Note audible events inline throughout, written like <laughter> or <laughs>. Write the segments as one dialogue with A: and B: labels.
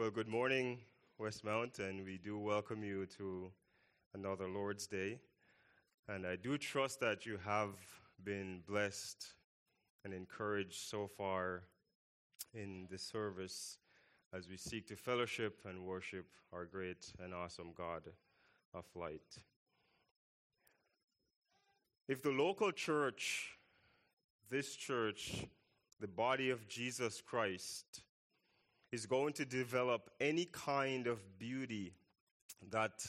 A: Well, good morning, Westmount, and we do welcome you to another Lord's Day. And I do trust that you have been blessed and encouraged so far in the service as we seek to fellowship and worship our great and awesome God of light. If the local church, this church, the body of Jesus Christ, is going to develop any kind of beauty that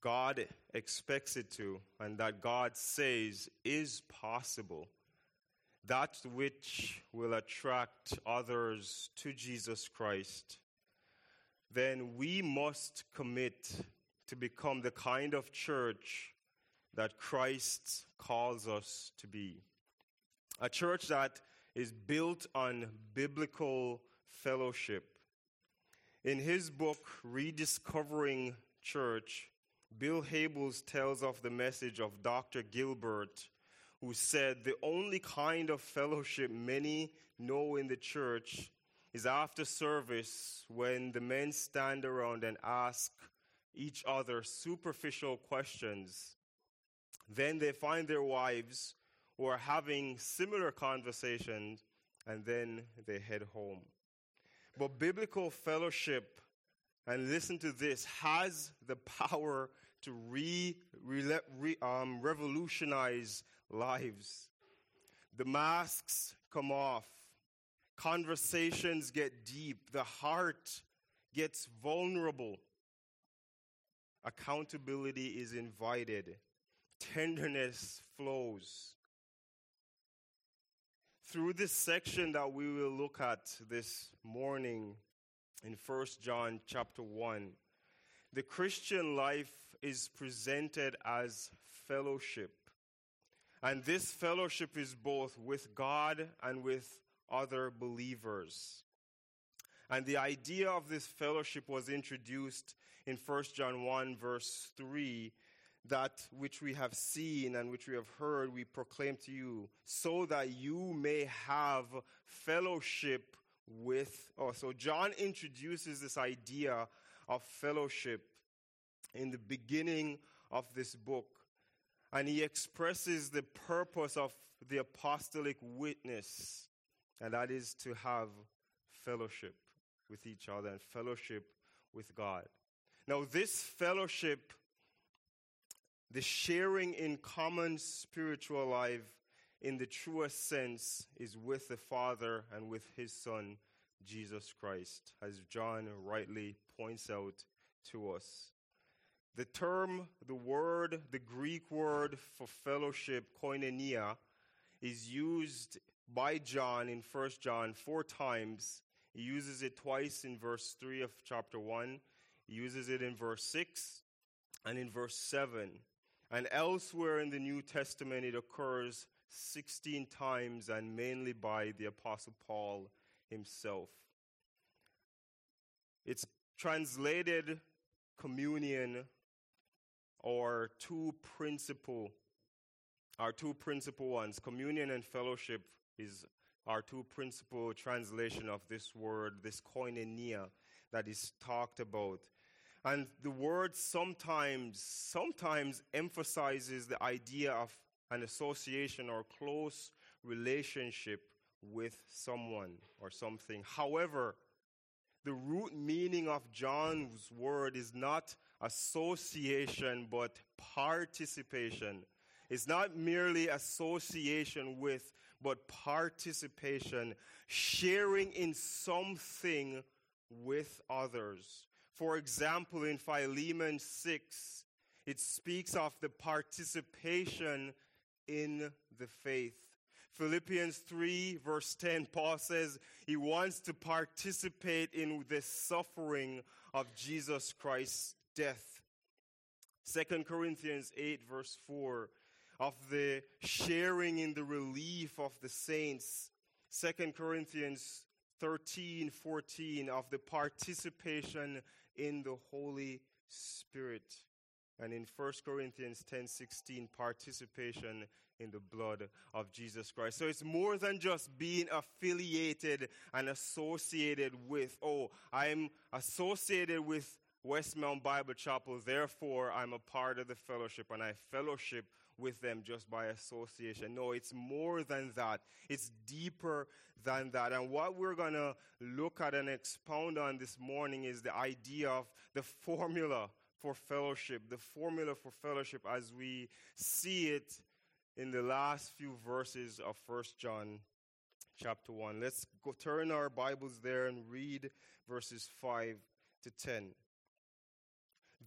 A: God expects it to and that God says is possible, that which will attract others to Jesus Christ, then we must commit to become the kind of church that Christ calls us to be. A church that is built on biblical fellowship. In his book, Rediscovering Church, Bill Hybels tells of the message of Dr. Gilbert, who said, The only kind of fellowship many know in the church is after service when the men stand around and ask each other superficial questions. Then they find their wives who are having similar conversations and then they head home. But biblical fellowship, and listen to this, has the power to re, re, um, revolutionize lives. The masks come off, conversations get deep, the heart gets vulnerable. Accountability is invited, tenderness flows through this section that we will look at this morning in First John chapter 1, the Christian life is presented as fellowship. And this fellowship is both with God and with other believers. And the idea of this fellowship was introduced in 1 John 1, verse 3, that which we have seen and which we have heard, we proclaim to you, so that you may have fellowship with us. So, John introduces this idea of fellowship in the beginning of this book. And he expresses the purpose of the apostolic witness, and that is to have fellowship with each other and fellowship with God. Now, this fellowship the sharing in common spiritual life in the truest sense is with the Father and with his Son, Jesus Christ, as John rightly points out to us. The term, the word, the Greek word for fellowship, koinonia, is used by John in 1 John four times. He uses it twice in verse 3 of chapter 1, he uses it in verse 6 and in verse 7. And elsewhere in the New Testament, it occurs 16 times and mainly by the Apostle Paul himself. It's translated communion or two principal our two principal ones communion and fellowship is our two principal translation of this word this koinonia that is talked about and the word sometimes, sometimes emphasizes the idea of an association or close relationship with someone or something. However, the root meaning of John's word is not association, but participation. It's not merely association with, but participation, sharing in something with others. For example, in Philemon 6, it speaks of the participation in the faith. Philippians 3, verse 10, Paul says he wants to participate in the suffering of Jesus Christ's death. 2 Corinthians 8, verse 4, of the sharing in the relief of the saints. 2 Corinthians 13, 14, of the participation in the Holy Spirit. and in 1 Corinthians 10:16 participation in the blood of Jesus Christ. So it's more than just being affiliated and associated with, oh, I'm associated with Westmount Bible Chapel, therefore I'm a part of the fellowship and I fellowship with them just by association. No, it's more than that. It's deeper than that. And what we're going to look at and expound on this morning is the idea of the formula for fellowship, the formula for fellowship as we see it in the last few verses of First John chapter 1. Let's go turn our Bibles there and read verses 5 to 10.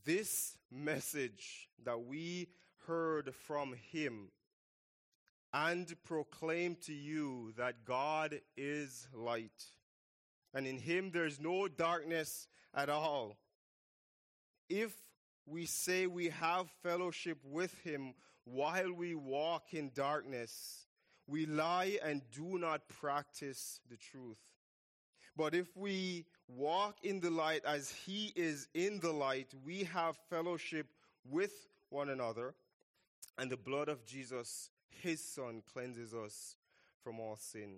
A: This message that we heard from him and proclaim to you that God is light, and in him there's no darkness at all. If we say we have fellowship with him while we walk in darkness, we lie and do not practice the truth. But if we walk in the light as he is in the light, we have fellowship with one another and the blood of Jesus, his son, cleanses us from all sin.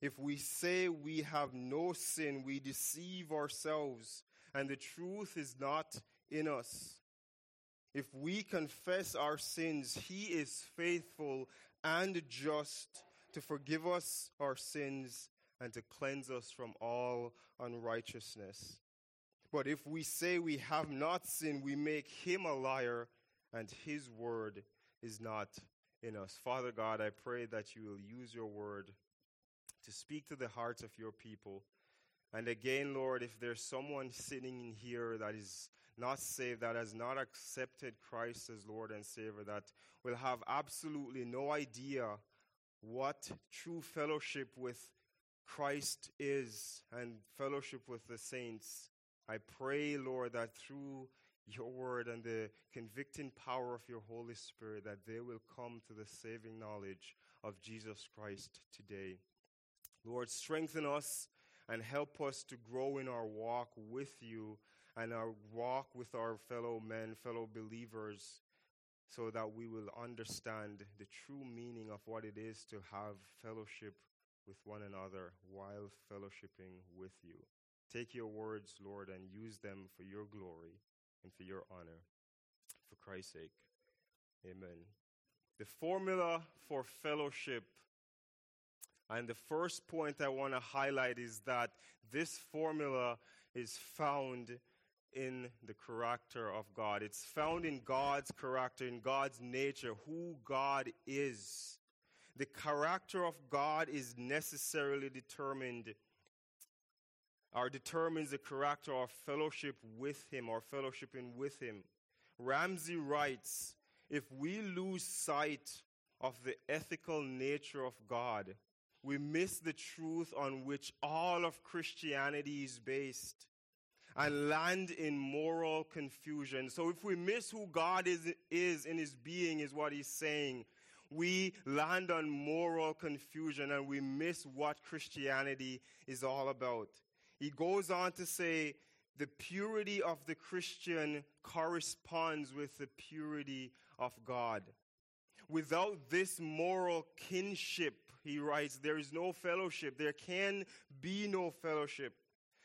A: If we say we have no sin, we deceive ourselves, and the truth is not in us. If we confess our sins, he is faithful and just to forgive us our sins and to cleanse us from all unrighteousness. But if we say we have not sinned, we make him a liar and his word is not in us. Father God, I pray that you will use your word to speak to the hearts of your people. And again, Lord, if there's someone sitting in here that is not saved, that has not accepted Christ as Lord and Savior, that will have absolutely no idea what true fellowship with Christ is and fellowship with the saints, I pray, Lord, that through your word and the convicting power of your Holy Spirit that they will come to the saving knowledge of Jesus Christ today. Lord, strengthen us and help us to grow in our walk with you and our walk with our fellow men, fellow believers, so that we will understand the true meaning of what it is to have fellowship with one another while fellowshipping with you. Take your words, Lord, and use them for your glory and for your honor. For Christ's sake. Amen. The formula for fellowship. And the first point I want to highlight is that this formula is found in the character of God. It's found in God's character, in God's nature, who God is. The character of God is necessarily determined or determines the character of fellowship with Him or fellowshipping with Him. Ramsey writes if we lose sight of the ethical nature of God, we miss the truth on which all of Christianity is based and land in moral confusion. So if we miss who God is, is in his being, is what he's saying, we land on moral confusion and we miss what Christianity is all about. He goes on to say, the purity of the Christian corresponds with the purity of God. Without this moral kinship, he writes, there is no fellowship. There can be no fellowship.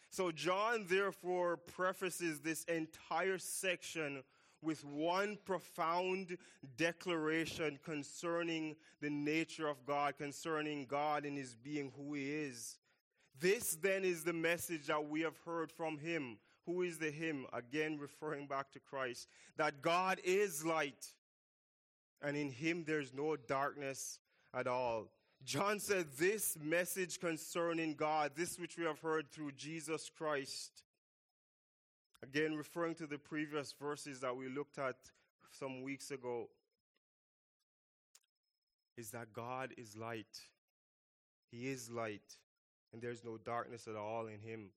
A: So, John therefore prefaces this entire section with one profound declaration concerning the nature of God, concerning God and his being, who he is. This then is the message that we have heard from him. Who is the him? Again, referring back to Christ. That God is light, and in him there's no darkness at all. John said, This message concerning God, this which we have heard through Jesus Christ, again, referring to the previous verses that we looked at some weeks ago, is that God is light. He is light and there's no darkness at all in him.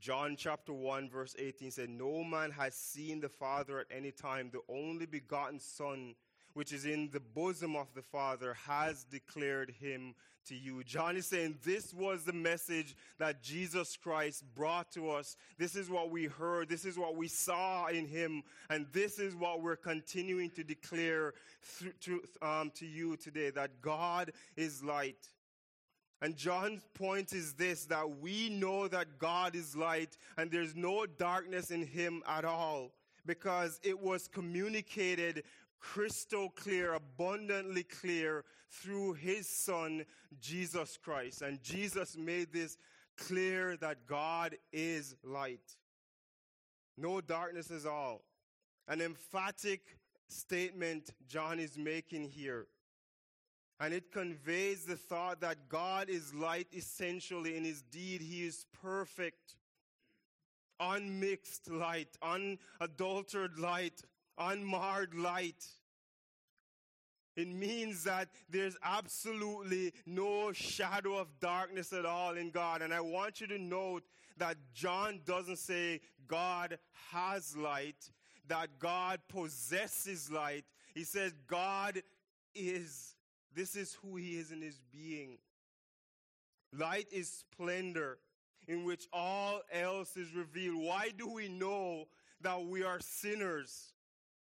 A: John chapter 1 verse 18 said, No man has seen the Father at any time. The only begotten Son, which is in the bosom of the Father, has declared him to you. John is saying this was the message that Jesus Christ brought to us. This is what we heard. This is what we saw in him. And this is what we're continuing to declare to, um, to you today that God is light. And John's point is this that we know that God is light and there's no darkness in him at all because it was communicated crystal clear, abundantly clear through his son, Jesus Christ. And Jesus made this clear that God is light. No darkness at all. An emphatic statement John is making here. And it conveys the thought that God is light essentially in his deed. He is perfect, unmixed light, unadulterated light, unmarred light. It means that there's absolutely no shadow of darkness at all in God. And I want you to note that John doesn't say God has light, that God possesses light. He says God is. This is who he is in his being. Light is splendor in which all else is revealed. Why do we know that we are sinners?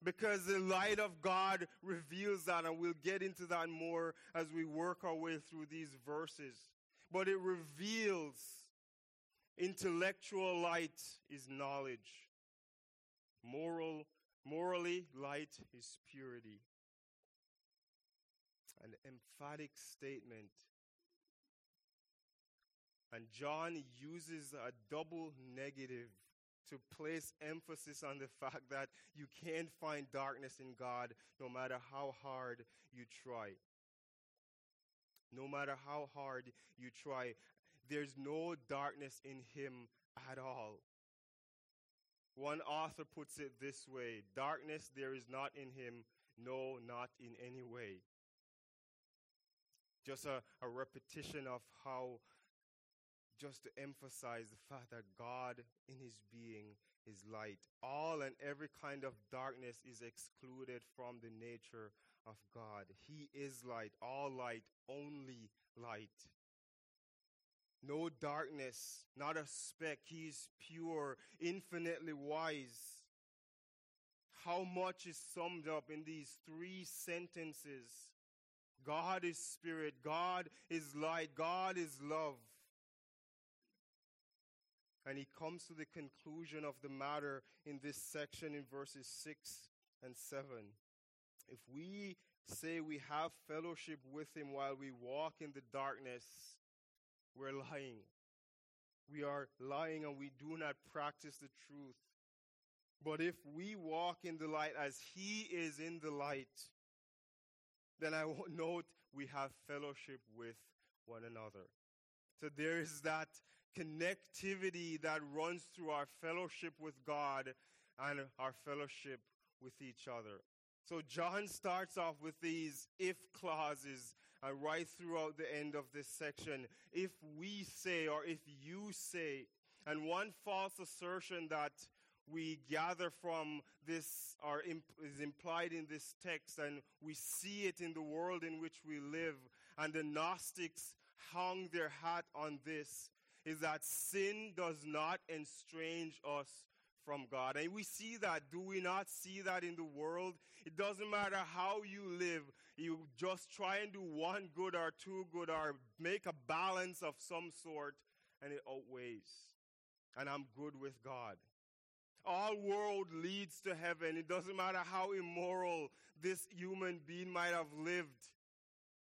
A: because the light of God reveals that, and we'll get into that more as we work our way through these verses. But it reveals intellectual light is knowledge, moral, morally, light is purity. An emphatic statement. And John uses a double negative to place emphasis on the fact that you can't find darkness in God no matter how hard you try. No matter how hard you try, there's no darkness in Him at all. One author puts it this way Darkness there is not in Him, no, not in any way. Just a, a repetition of how just to emphasize the fact that God in his being is light. All and every kind of darkness is excluded from the nature of God. He is light, all light, only light. No darkness, not a speck. He is pure, infinitely wise. How much is summed up in these three sentences? God is spirit, God is light, God is love. And he comes to the conclusion of the matter in this section in verses 6 and 7. If we say we have fellowship with him while we walk in the darkness, we're lying. We are lying and we do not practice the truth. But if we walk in the light as he is in the light, then I <laughs> note we have fellowship with one another. So there is that connectivity that runs through our fellowship with God and our fellowship with each other. So John starts off with these if clauses uh, right throughout the end of this section. If we say, or if you say, and one false assertion that we gather from this or imp- is implied in this text, and we see it in the world in which we live, and the Gnostics hung their hat on this is that sin does not estrange us from God. And we see that. Do we not see that in the world? It doesn't matter how you live. You just try and do one good or two good or make a balance of some sort and it outweighs. And I'm good with God. All world leads to heaven. It doesn't matter how immoral this human being might have lived.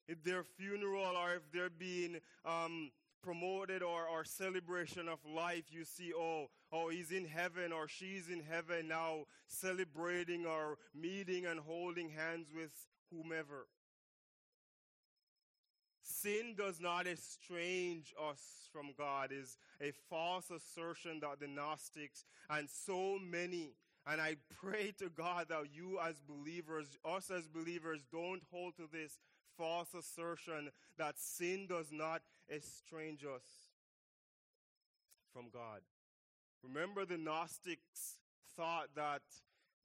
A: If their funeral or if they're being um, promoted or, or celebration of life, you see, oh, oh, he's in heaven or she's in heaven now celebrating or meeting and holding hands with whomever. Sin does not estrange us from God is a false assertion that the Gnostics and so many and I pray to God that you as believers, us as believers, don't hold to this false assertion that sin does not estrange us from God. Remember, the Gnostics thought that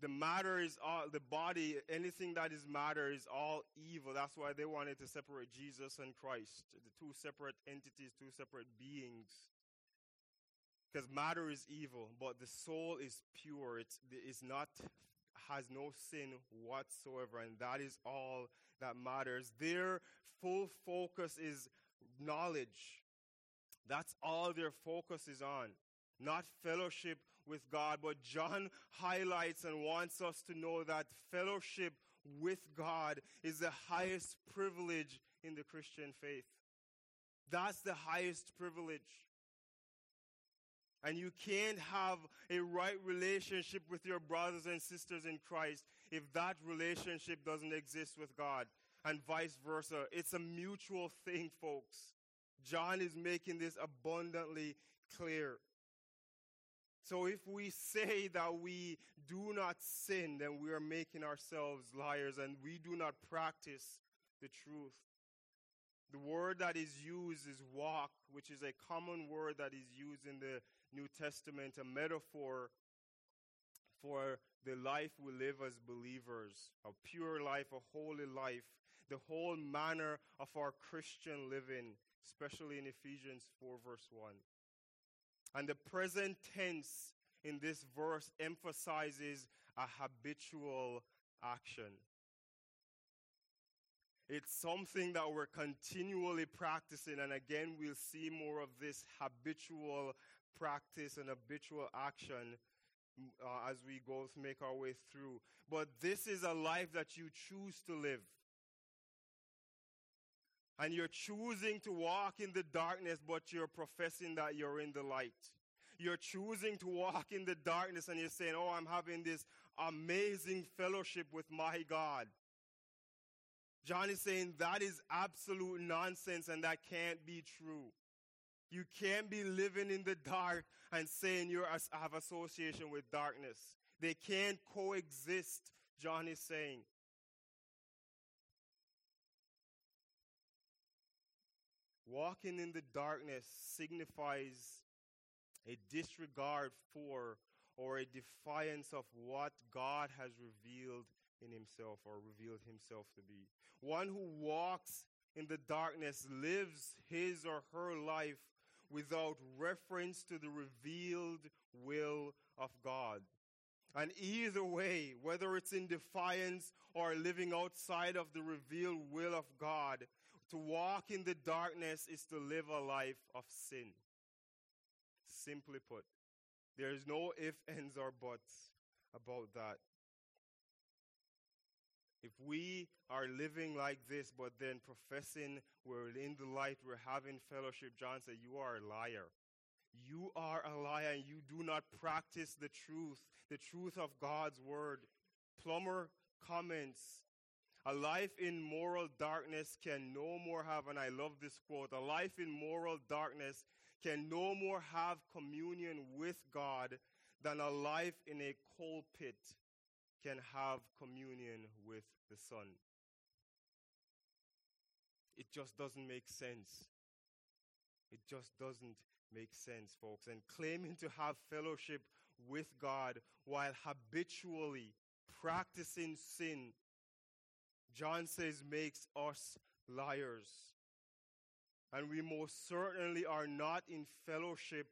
A: the matter is all the body anything that is matter is all evil. That's why they wanted to separate jesus and christ the two separate entities two separate beings. Because matter is evil but the soul is pure. It's, not has no sin whatsoever and that is all that matters. Their full focus is knowledge. That's all their focus is on. Not fellowship with God. But John highlights and wants us to know that fellowship with God is the highest privilege in the Christian faith. That's the highest privilege. And you can't have a right relationship with your brothers and sisters in Christ if that relationship doesn't exist with God, and vice versa. It's a mutual thing, folks. John is making this abundantly clear. So if we say that we do not sin, then we are making ourselves liars and we do not practice the truth. The word that is used is walk, which is a common word that is used in the New Testament, a metaphor for the life we live as believers, a pure life, a holy life, the whole manner of our Christian living, especially in Ephesians 4, verse 1. And the present tense in this verse emphasizes a habitual action. It's something that we're continually practicing, and again, we'll see more of this habitual practice and habitual action uh, as we go make our way through. But this is a life that you choose to live and you're choosing to walk in the darkness, but you're professing that you're in the light. You're choosing to walk in the darkness and you're saying, Oh, I'm having this amazing fellowship with my God. John is saying that is absolute nonsense and that can't be true. You can't be living in the dark and saying you have association with darkness. They can't coexist, John is saying. Walking in the darkness signifies a disregard for or a defiance of what God has revealed in himself or revealed himself to be. One who walks in the darkness lives his or her life without reference to the revealed will of God. And either way, whether it's in defiance or living outside of the revealed will of God, to walk in the darkness is to live a life of sin. Simply put, there is no if, ands, or buts about that. If we are living like this, but then professing we're in the light, we're having fellowship, John said, You are a liar. You are a liar and you do not practice the truth, the truth of God's word. Plummer comments a life in moral darkness can no more have, and I love this quote, a life in moral darkness can no more have communion with God than a life in a coal pit can have communion with the sun. It just doesn't make sense. It just doesn't make sense, folks. And claiming to have fellowship with God while habitually practicing sin John says makes us liars. And we most certainly are not in fellowship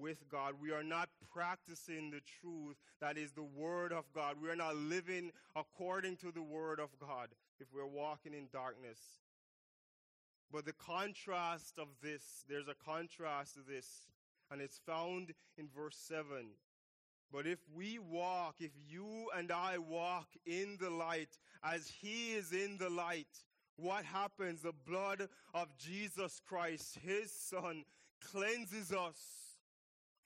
A: with God. We are not practicing the truth that is the Word of God. We are not living according to the Word of God if we're walking in darkness. But the contrast of this, there's a contrast to this, and it's found in verse 7. But if we walk, if you and I walk in the light as he is in the light, what happens? The blood of Jesus Christ, his son, cleanses us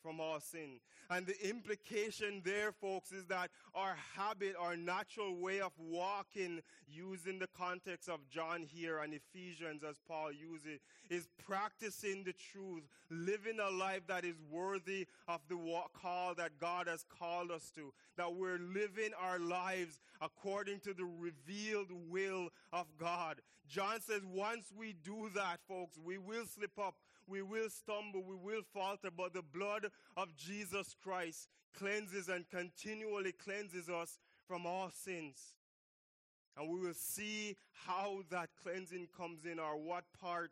A: from our sin. And the implication there, folks, is that our habit, our natural way of walking, using the context of John here and Ephesians as Paul uses, is practicing the truth, living a life that is worthy of the call that God has called us to. That we're living our lives according to the revealed will of God. John says once we do that, folks, we will slip up we will stumble, we will falter, but the blood of Jesus Christ cleanses and continually cleanses us from all sins. And we will see how that cleansing comes in or what part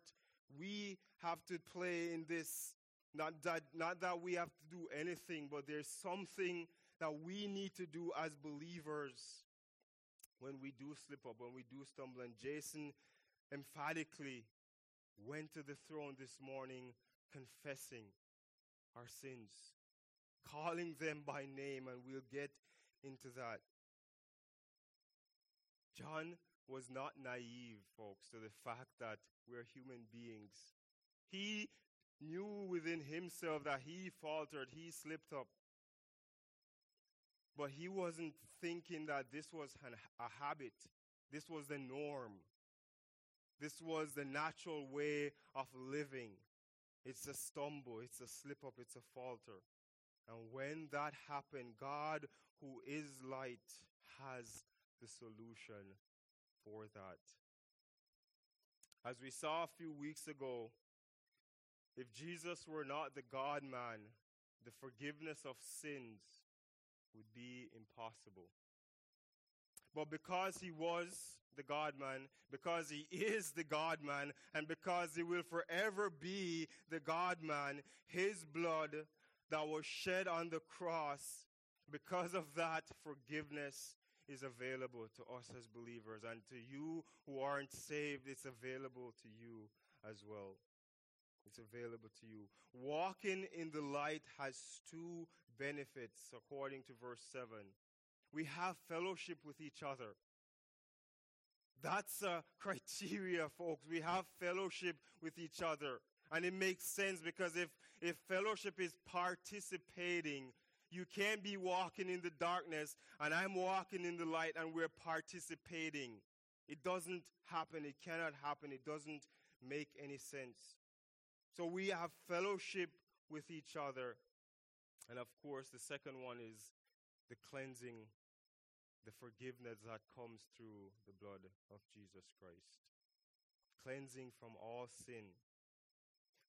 A: we have to play in this. Not that, not that we have to do anything, but there's something that we need to do as believers when we do slip up, when we do stumble. And Jason emphatically went to the throne this morning confessing our sins, calling them by name, and we'll get into that. John was not naive, folks, to the fact that we're human beings. He knew within himself that he faltered, he slipped up. But he wasn't thinking that this was a habit, this was the norm. This was the natural way of living. It's a stumble, it's a slip up, it's a falter. And when that happened, God, who is light, has the solution for that. As we saw a few weeks ago, if Jesus were not the God man, the forgiveness of sins would be impossible. But because he was the God man, because he <laughs> is the God man, and because he will forever be the God man, his blood that was shed on the cross, because of that, forgiveness is available to us as believers. And to you who aren't saved, it's available to you as well. It's available to you. Walking in the light has two benefits, according to verse 7. We have fellowship with each other. That's a criteria, folks. We have fellowship with each other. And it makes sense because if, if fellowship is participating, you can't be walking in the darkness and I'm walking in the light and we're participating. It doesn't happen. It cannot happen. It doesn't make any sense. So we have fellowship with each other. And of course, the second one is the cleansing, the forgiveness that comes through the blood of Jesus Christ. Cleansing from all sin.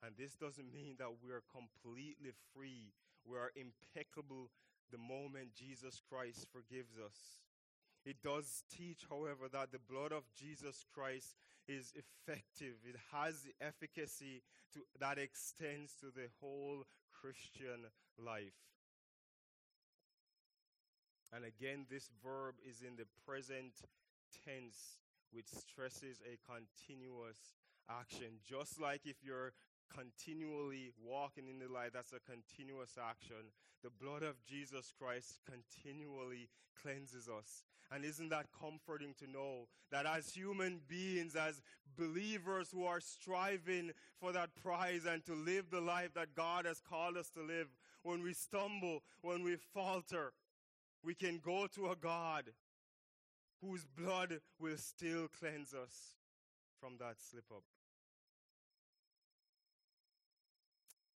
A: And this doesn't <laughs> mean that we're completely free. We are impeccable the moment Jesus Christ forgives us. It does teach, however, that the blood of Jesus Christ is effective. It has the efficacy to, that extends to the whole Christian life. And again, this verb is in the present tense, which stresses a continuous action. Just like if you're continually walking in the light, that's a continuous action. The blood of Jesus Christ continually cleanses us. And isn't that comforting to know that as human beings, as believers who are striving for that prize and to live the life that God has called us to live, when we stumble, when we falter, we can go to a God whose blood will still cleanse us from that slip up.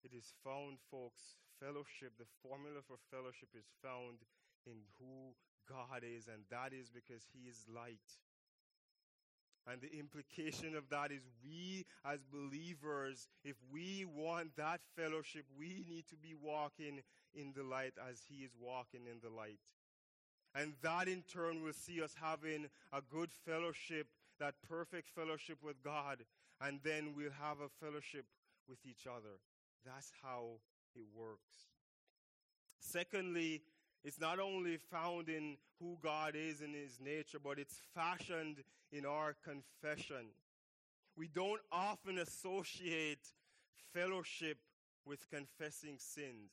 A: It is found, folks, fellowship, the formula for fellowship is found in who God is, and that is because He is light. And the implication of that is we as believers, if we want that fellowship, we need to be walking in the light as He is walking in the light. And that in turn will see us having a good fellowship, that perfect fellowship with God. And then we'll have a fellowship with each other. That's how it works. Secondly, it's not only found in who God is in his nature, but it's fashioned in our confession. We don't often associate fellowship with confessing sins.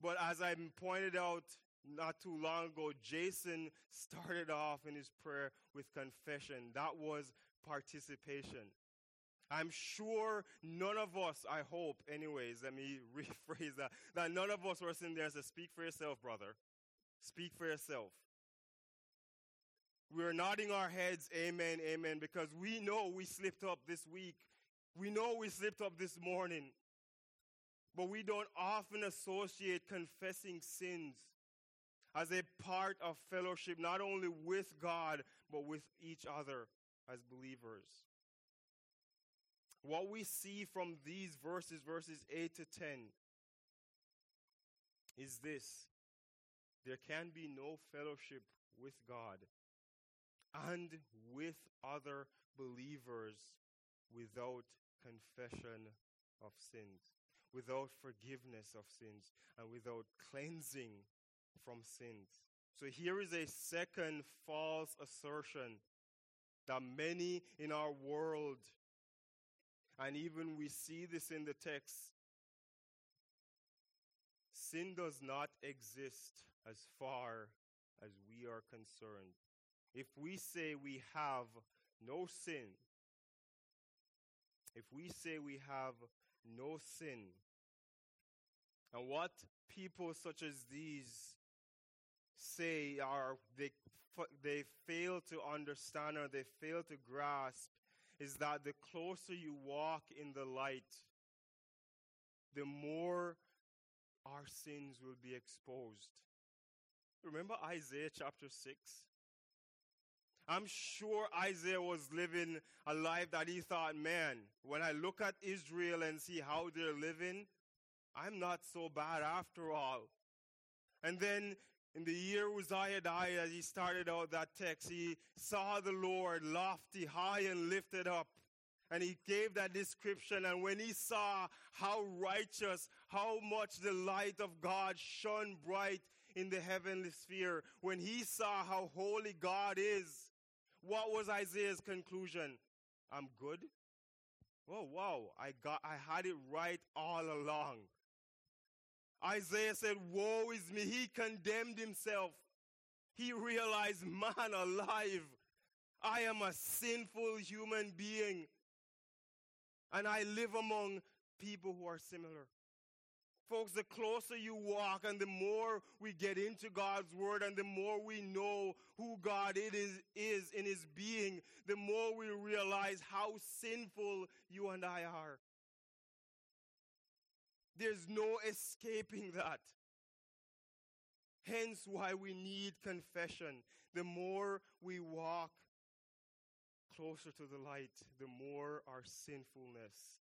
A: But as I pointed out not too long ago, Jason started off in his prayer with confession. That was participation. I'm sure none of us, I hope, anyways, let me <laughs> rephrase that, that none of us were sitting there and said, Speak for yourself, brother. Speak for yourself. We're nodding our heads, amen, amen, because we know we slipped up this week. We know we slipped up this morning. But we don't often associate confessing sins as a part of fellowship, not only with God, but with each other as believers. What we see from these verses, verses 8 to 10, is this there can be no fellowship with God and with other believers without confession of sins, without forgiveness of sins, and without cleansing from sins. So here is a second false assertion that many in our world, and even we see this in the text, sin does not exist as far as we are concerned. If we say we have no sin, if we say we have no sin, and what people such as these say are they they fail to understand or they fail to grasp is that the closer you walk in the light, the more our sins will be exposed. Remember Isaiah chapter 6? I'm sure Isaiah was living a life that he thought, man, when I look at Israel and see how they're living, I'm not so bad after all. And then in the year Uzziah died, as he started out that text, he saw the Lord lofty, high, and lifted up. And he gave that description. And when he saw how righteous, how much the light of God shone bright in the heavenly sphere, when he saw how holy God is, what was Isaiah's conclusion? I'm good. Oh wow, I got I had it right all along. Isaiah said, Woe is me. He condemned himself. He realized, Man alive, I am a sinful human being. And I live among people who are similar. Folks, the closer you walk and the more we get into God's word and the more we know who God it is, is in his being, the more we realize how sinful you and I are. There's no escaping that. Hence why we need confession. The more we walk closer to the light, the more our sinfulness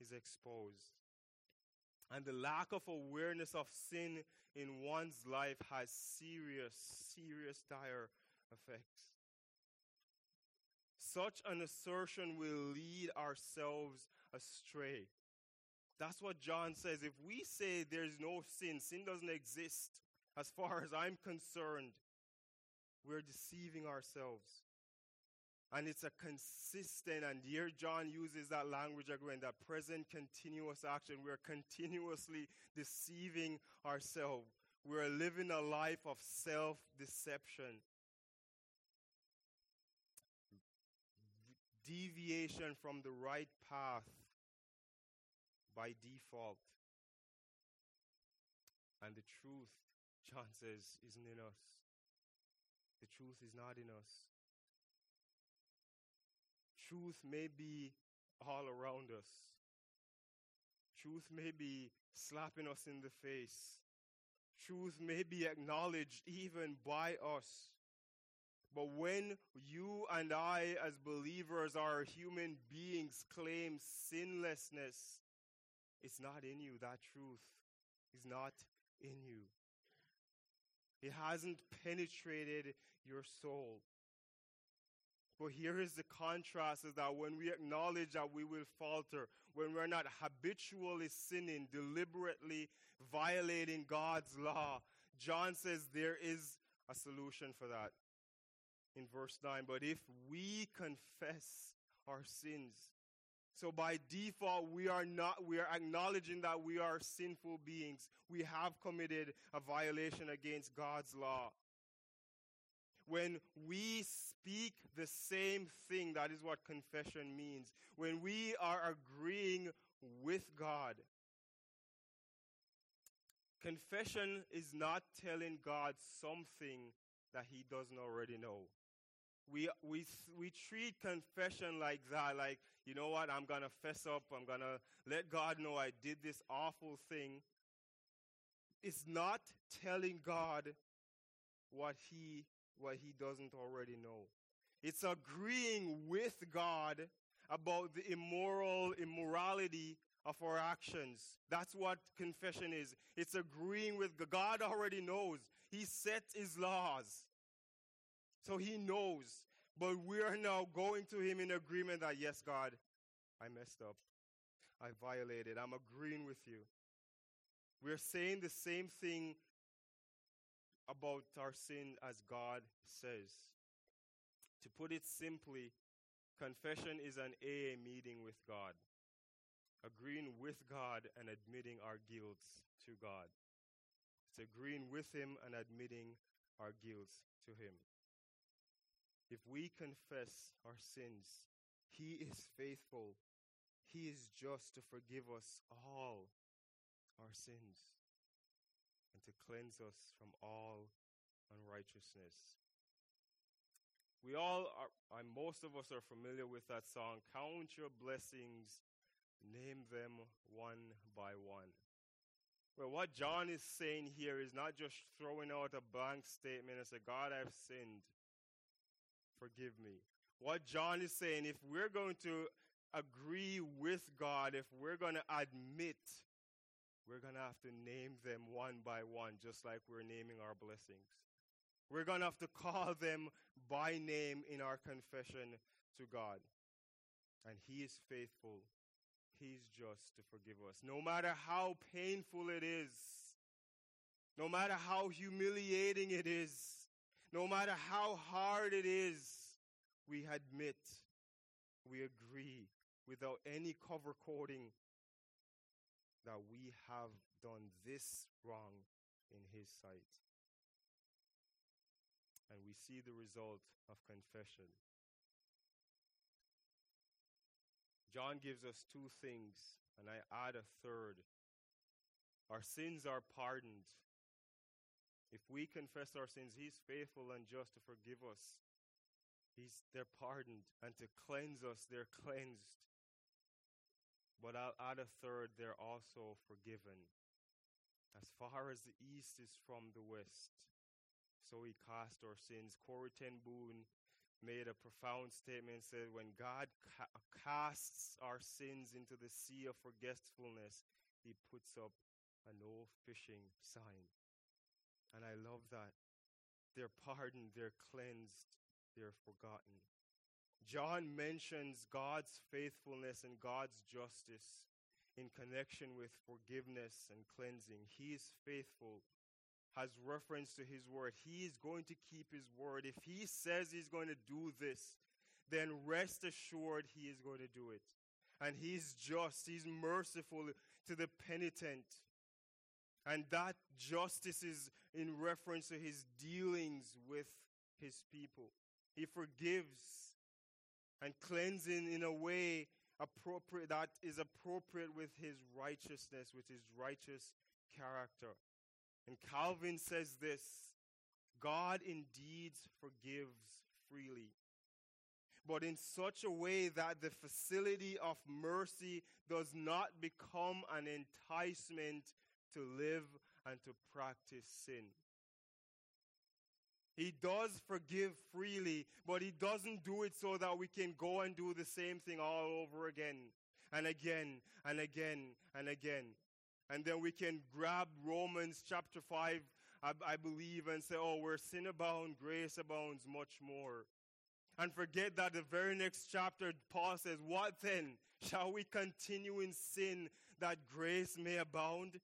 A: is exposed. And the lack of awareness of sin in one's life has serious, serious, dire effects. Such an assertion will lead ourselves astray. That's what John says. If we say there's no sin, sin doesn't exist, as far as I'm concerned, we're deceiving ourselves. And it's a consistent, and here John uses that language again, that present continuous action. We're continuously deceiving ourselves. We're living a life of self deception. Deviation from the right path by default. And the truth, John says, isn't in us. The truth is not in us. Truth may be all around us. Truth may be slapping us in the face. Truth may be acknowledged even by us. But when you and I, as believers, our human beings, claim sinlessness, it's not in you. That truth is not in you. It hasn't penetrated your soul. But here is the contrast is that when we acknowledge that we will falter, when we're not habitually sinning, deliberately violating God's law, John says there is a solution for that in verse 9. But if we confess our sins, so by default, we are not, we are acknowledging that we are sinful beings. We have committed a violation against God's law. When we speak the same thing, that is what confession means. When we are agreeing with God. Confession is not telling God something that he doesn't already know we, we, we treat confession like that, like, you know what, I'm going to fess up, I'm going to let God know I did this awful thing. It's not telling God what he, what he doesn't already know. It's agreeing with God about the immoral immorality of our actions. That's what confession is. It's agreeing with God already knows. He set his laws. So he knows. But we are now going to him in agreement that yes, God, I messed up. I violated. I'm agreeing with you. We're saying the same thing about our sin as God says. To put it simply, confession is an AA meeting with God, agreeing with God and admitting our guilt to God. It's agreeing with Him and admitting our guilt to Him. If we confess our sins, He is faithful. He is just to forgive us all our sins and to cleanse us from all unrighteousness. We all are, most of us are familiar with that song, Count Your Blessings, Name Them One by One. Well, what John is saying here is not just throwing out a blank statement and say, God, I've sinned. Forgive me. What John is saying, if we're going to agree with God, if we're going to admit, we're going to have to name them one by one, just like we're naming our blessings. We're going to have to call them by name in our confession to God. And He is faithful. He's just to forgive us. No matter how painful it is, no matter how humiliating it is, no matter how hard it is, we admit, we agree without any cover coding that we have done this wrong in His sight and we see the result of confession. John gives us two things, and I add a third. Our sins are pardoned. If we confess our sins, He's faithful and just to forgive us. He's, they're pardoned, and to cleanse us, they're cleansed. But I'll add a third, they're also forgiven. As far as the east is from the west, so he cast our sins. Corrie ten Boom made a profound statement said when God ca- casts our sins into the sea of forgetfulness, he puts up an no fishing sign. And I love that. They're pardoned, they're cleansed, they're forgotten. John mentions God's faithfulness and God's justice in connection with forgiveness and cleansing. He is faithful has reference to his word. He is going to keep his word. If he says he's going to do this, then rest assured he is going to do it. And he's just, he's merciful to the penitent. And that justice is in reference to his dealings with his people. He forgives and cleansing in a way appropriate that is appropriate with his righteousness, with his righteous character. And Calvin says this God indeed forgives freely, but in such a way that the facility of mercy does not become an enticement to live and to practice sin. He does forgive freely, but he doesn't do it so that we can go and do the same thing all over again and again and again and again. And then we can grab Romans chapter 5, I, I believe, and say, oh, where sin abounds, grace abounds much more. And forget that the very next chapter, Paul says, What then? Shall we continue in sin that grace may abound?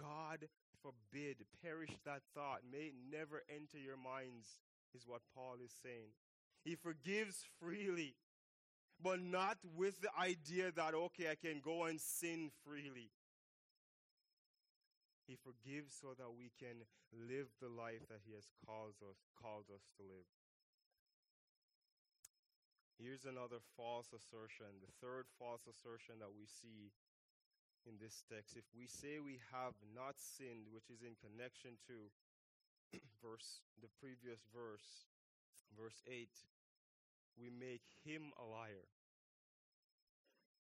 A: God forbid. Perish that thought. May it never enter your minds, is what Paul is saying. He forgives freely, but not with the idea that, okay, I can go and sin freely. He forgives so that we can live the life that He has called us, called us to live. Here's another false assertion, the third false assertion that we see in this text. If we say we have not sinned, which is in connection to <clears throat> verse the previous verse, verse 8, we make him a liar,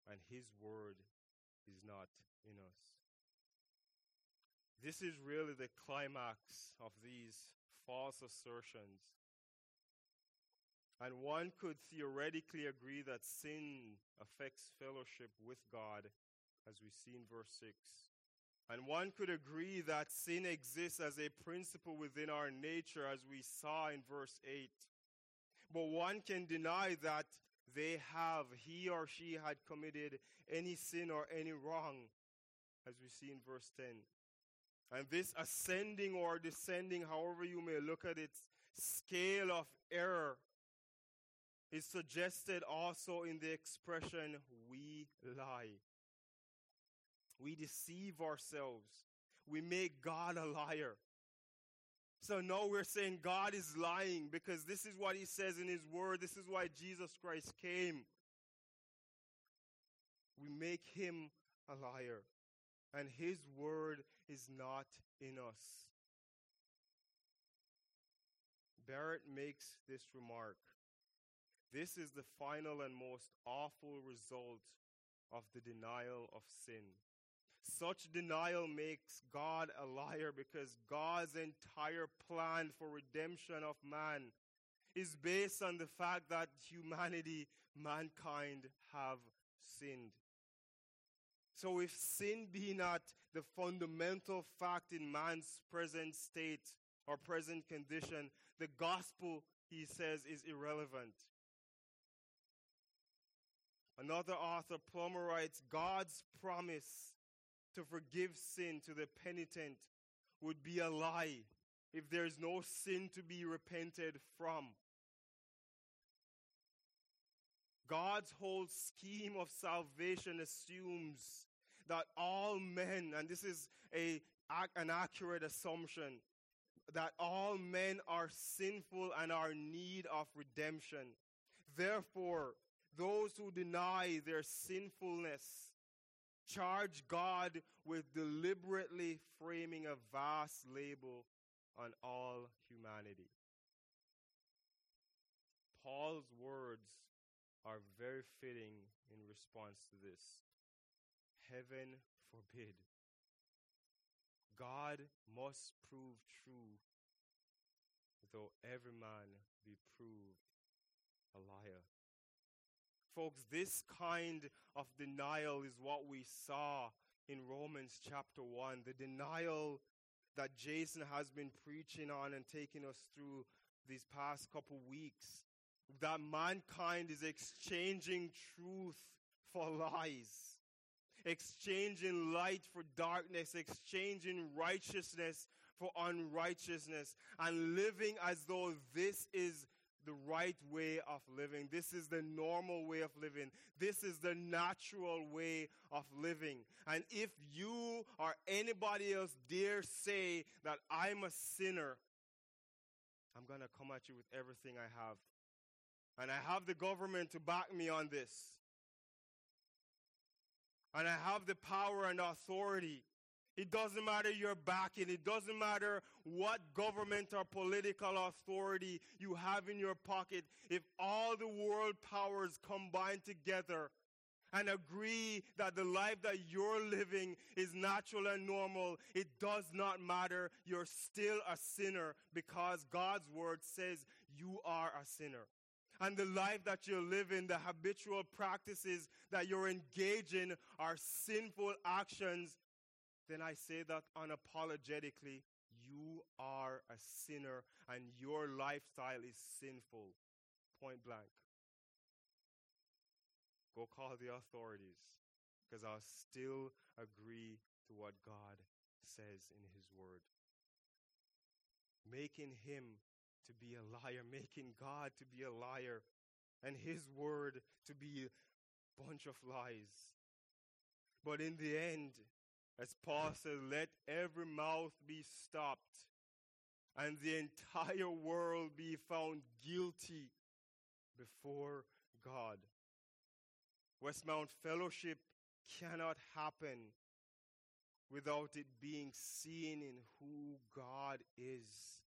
A: and his word is not in us. This is really the climax of these false assertions. And one could theoretically agree that sin affects fellowship with God, as we see in verse 6. And one could agree that sin exists as a principle within our nature, as we saw in verse 8. But one can deny that they have, he or she had committed any sin or any wrong, as we see in verse 10. And this ascending or descending, however you may look at it, scale of error is suggested also in the expression we lie. We deceive ourselves. We make God a liar. So no, we're saying God is lying because this is what he says in his word. This is why Jesus Christ came. We make him a liar. And his word is not in us. Barrett makes this remark. This is the final and most awful result of the denial of sin. Such denial makes God a liar because God's entire plan for redemption of man is based on the fact that humanity, mankind, have sinned. So, if sin be not the fundamental fact in man's present state or present condition, the gospel, he says, is irrelevant. Another author, Plummer, writes God's promise to forgive sin to the penitent would be a lie if there is no sin to be repented from. God's whole scheme of salvation assumes that all men, and this is a, an accurate assumption, that all men are sinful and are in need of redemption. Therefore, those who deny their sinfulness charge God with deliberately framing a vast label on all humanity. Paul's words are very fitting in response to this. Heaven forbid. God must prove true, though every man be proved a liar. Folks, this kind of denial is what we saw in Romans chapter 1. The denial that Jason has been preaching on and taking us through these past couple weeks. That mankind is exchanging truth for lies, exchanging light for darkness, exchanging righteousness for unrighteousness, and living as though this is the right way of living. This is the normal way of living. This is the natural way of living. And if you or anybody else dare say that I'm a sinner, I'm going to come at you with everything I have. And I have the government to back me on this. And I have the power and authority it doesn't matter your backing. It doesn't matter what government or political authority you have in your pocket. If all the world powers combine together and agree that the life that you're living is natural and normal, it does not matter. You're still a sinner because God's word says you are a sinner. And the life that you're living, the habitual practices that you're engaging are sinful actions then I say that unapologetically, you are a sinner and your lifestyle is sinful. Point blank. Go call the authorities because I'll still agree to what God says in His Word. Making Him to be a liar, <laughs> making God to be a liar, and His Word to be a bunch of lies. But in the end, as Paul says, let every mouth be stopped and the entire world be found guilty before God. Westmount Fellowship cannot happen without it being seen in who God is.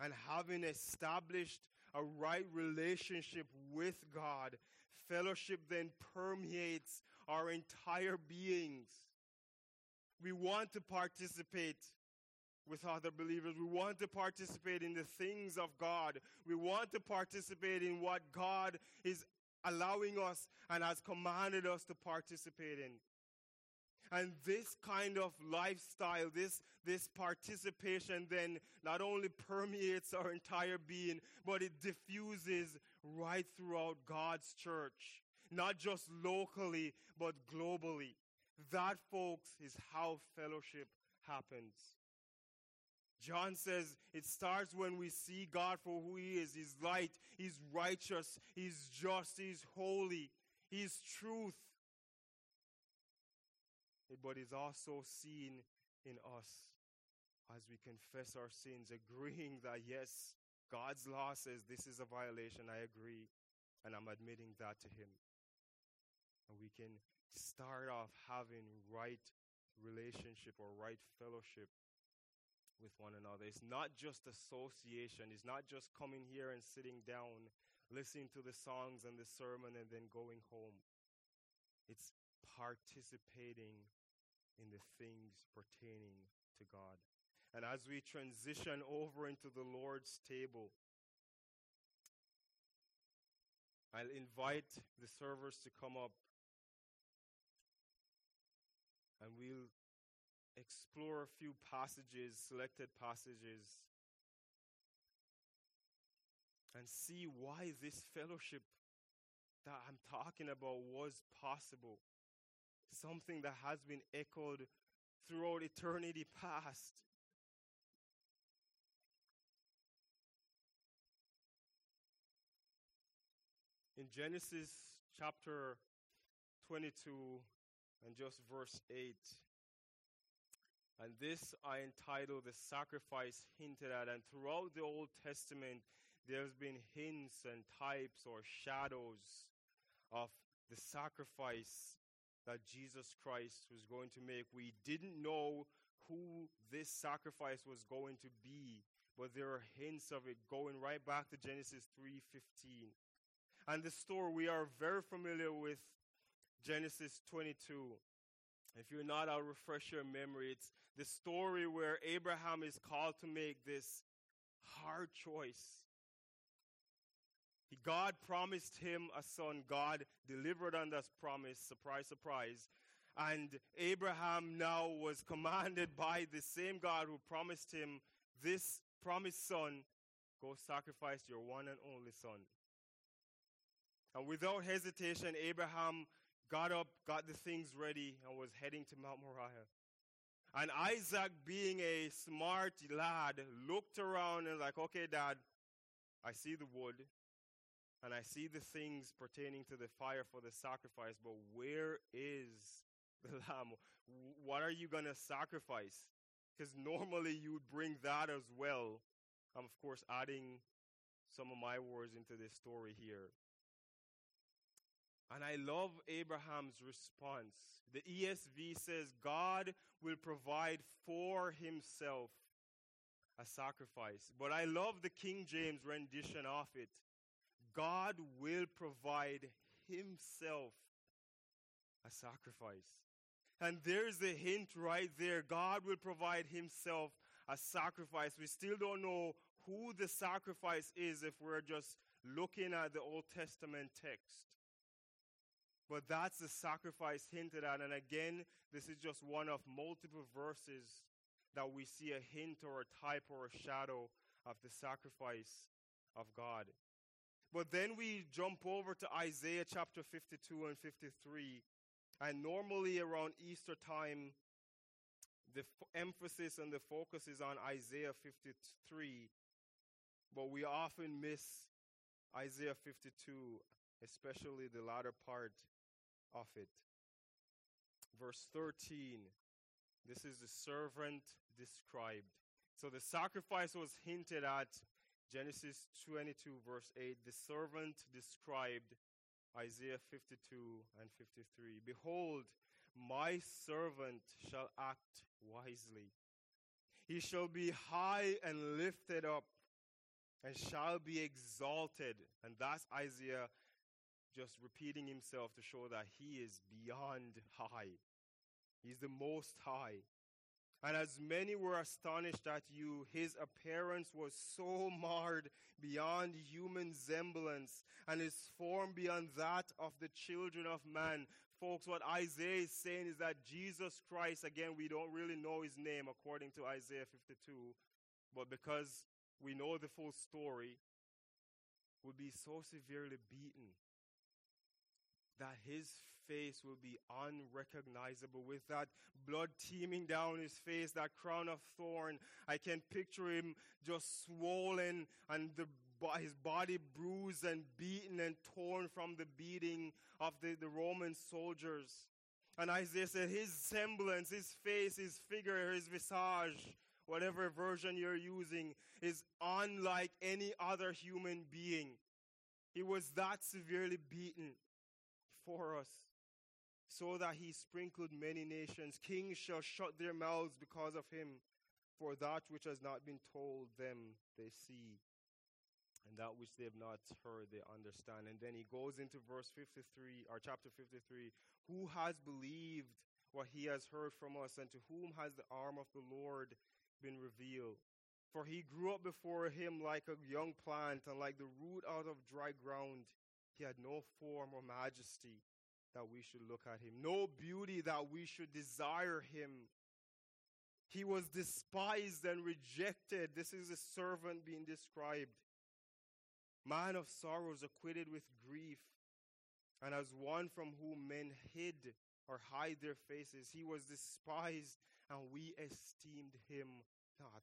A: And having established a right relationship with God, fellowship then permeates our entire beings we want to participate with other believers. We want to participate in the things of God. We want to participate in what God is allowing us and has commanded us to participate in. And this kind of lifestyle, this, this participation then not only permeates our entire being, but it diffuses right throughout God's church. Not just locally, but globally. That, folks, is how fellowship happens. John says it starts when we see God for who He is. He's light, He's righteous, He's just, He's holy, He's truth. But He's also seen in us as we confess our sins, agreeing that yes, God's law says this is a violation. I agree. And I'm admitting that to Him. And we can start off having right relationship or right fellowship with one another. It's not just association, it's not just coming here and sitting down, listening to the songs and the sermon, and then going home. It's participating in the things pertaining to God. And as we transition over into the Lord's table, I'll invite the servers to come up and we'll explore a few passages, selected passages, and see why this fellowship that I'm talking about was possible. Something that has been echoed throughout eternity past. In Genesis chapter 22 and just verse 8, and this I entitle the sacrifice hinted at. And throughout the Old Testament, there's been hints and types or shadows of the sacrifice that Jesus Christ was going to make. We didn't know who this sacrifice was going to be, but there are hints of it going right back to Genesis 3:15. And the story we are very familiar with Genesis 22. If you're not, I'll refresh your memory. It's the story where Abraham is called to make this hard choice. God promised him a son. God delivered on that promise. Surprise, surprise. And Abraham now was commanded by the same God who promised him this promised son go sacrifice your one and only son. And without hesitation, Abraham got up, got the things ready, and was heading to Mount Moriah. And Isaac, being a smart lad, looked around and like, okay, dad, I see the wood and I see the things pertaining to the fire for the sacrifice, but where is the <laughs> lamb? What are you going to sacrifice? Because normally you would bring that as well. I'm, of course, adding some of my words into this story here. And I love Abraham's response. The ESV says, God will provide for himself a sacrifice. But I love the King James rendition of it. God will provide himself a sacrifice. And there's a hint right there. God will provide himself a sacrifice. We still don't know who the sacrifice is if we're just looking at the Old Testament text. But that's the sacrifice hinted at. And again, this is just one of multiple verses that we see a hint or a type or a shadow of the sacrifice of God. But then we jump over to Isaiah chapter 52 and 53. And normally around Easter time, the f- emphasis and the focus is on Isaiah 53. But we often miss Isaiah 52, especially the latter part of it. Verse 13. This is the servant described. So the sacrifice was hinted at Genesis 22, verse 8. The servant described Isaiah 52 and 53. Behold, my servant shall act wisely. He shall be high and lifted up and shall be exalted. And that's Isaiah just repeating himself to show that he is beyond high. He's the most high. And as many were astonished at you, his appearance was so marred beyond human semblance, and his form beyond that of the children of man. Folks, what Isaiah is saying is that Jesus Christ, again, we don't really know his name according to Isaiah 52, but because we know the full story, would be so severely beaten that his face will be unrecognizable with that blood teeming down his face, that crown of thorn. I can picture him just swollen and the, his body bruised and beaten and torn from the beating of the, the Roman soldiers. And Isaiah said, his semblance, his face, his figure, his visage, whatever version you're using, is unlike any other human being. He was that severely beaten for us, so that he sprinkled many nations. Kings shall shut their mouths because of him, for that which has not been told them they see, and that which they have not heard they understand. And then he goes into verse 53, or chapter 53 Who has believed what he has heard from us, and to whom has the arm of the Lord been revealed? For he grew up before him like a young plant, and like the root out of dry ground. He had no form or majesty that we should look at him, no beauty that we should desire him. He was despised and rejected. This is a servant being described. Man of sorrows, acquitted with grief, and as one from whom men hid or hide their faces. He was despised, and we esteemed him not.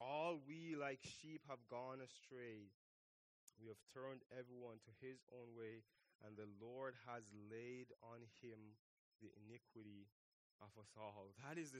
A: All we like sheep have gone astray. We have turned everyone to his own way, and the Lord has laid on him the iniquity of us all. That is the